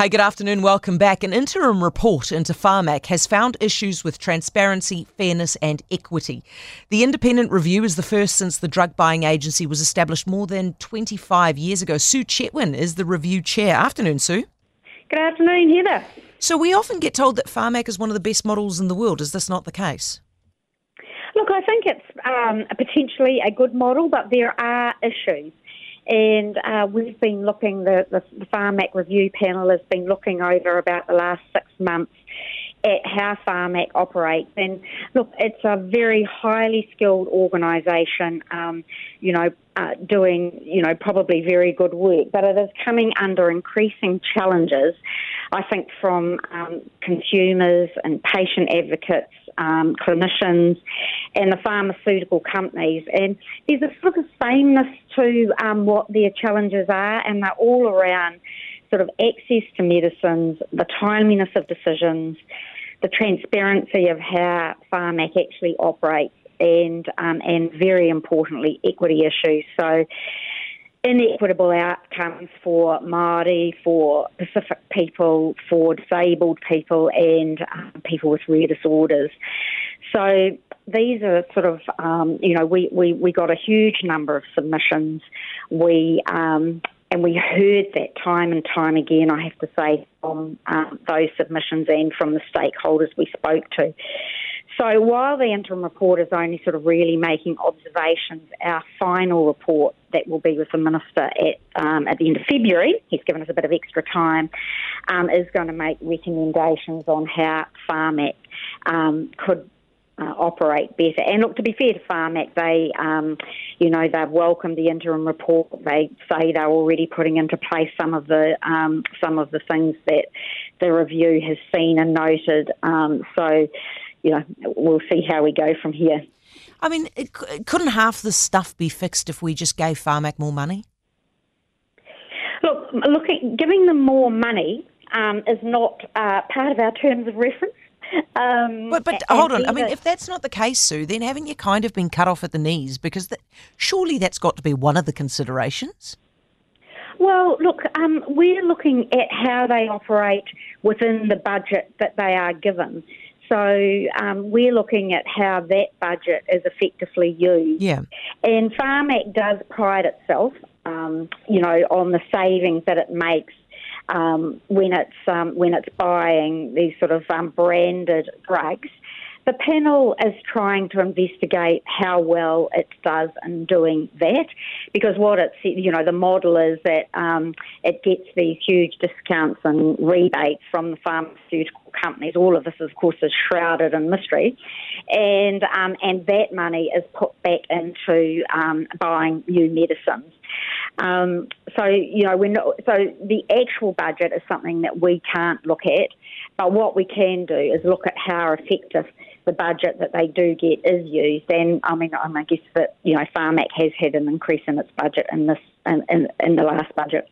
Hey, good afternoon. Welcome back. An interim report into Pharmac has found issues with transparency, fairness, and equity. The independent review is the first since the drug buying agency was established more than 25 years ago. Sue Chetwin is the review chair. Afternoon, Sue. Good afternoon, Heather. So, we often get told that Pharmac is one of the best models in the world. Is this not the case? Look, I think it's um, potentially a good model, but there are issues. And uh, we've been looking, the, the, the Pharmac review panel has been looking over about the last six months at how Pharmac operates. And look, it's a very highly skilled organisation, um, you know, uh, doing, you know, probably very good work, but it is coming under increasing challenges, I think, from um, consumers and patient advocates, um, clinicians, and the pharmaceutical companies. And there's a sort of sameness to um, what their challenges are, and they're all around sort of access to medicines, the timeliness of decisions, the transparency of how Pharmac actually operates, and um, and very importantly, equity issues. So. Inequitable outcomes for Māori, for Pacific people, for disabled people, and um, people with rare disorders. So these are sort of, um, you know, we, we, we got a huge number of submissions. We um, and we heard that time and time again, I have to say, from um, those submissions and from the stakeholders we spoke to. So while the interim report is only sort of really making observations, our final report that will be with the minister at um, at the end of February, he's given us a bit of extra time, um, is going to make recommendations on how Pharmac um, could uh, operate better. And look, to be fair to Pharmac, they, um, you know, they've welcomed the interim report. They say they're already putting into place some of the um, some of the things that the review has seen and noted. Um, so, you know, we'll see how we go from here. I mean, it, couldn't half the stuff be fixed if we just gave Pharmac more money? Look, looking, giving them more money um, is not uh, part of our terms of reference. Um, but but hold on. I mean, if that's not the case, Sue, then haven't you kind of been cut off at the knees? Because that, surely that's got to be one of the considerations. Well, look, um, we're looking at how they operate within the budget that they are given. So um, we're looking at how that budget is effectively used. Yeah. And Pharmac does pride itself, um, you know, on the savings that it makes um, when it's um, when it's buying these sort of um, branded drugs. The panel is trying to investigate how well it does in doing that, because what it's you know the model is that um, it gets these huge discounts and rebates from the pharmaceutical companies. All of this, of course, is shrouded in mystery, and um, and that money is put back into um, buying new medicines. Um, so you know, when so the actual budget is something that we can't look at, but what we can do is look at how effective the budget that they do get is used. And I mean, I guess that you know, Pharmac has had an increase in its budget in this in, in, in the last budget.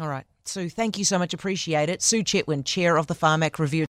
All right. Sue, thank you so much. Appreciate it. Sue Chetwin, Chair of the Pharmac Review.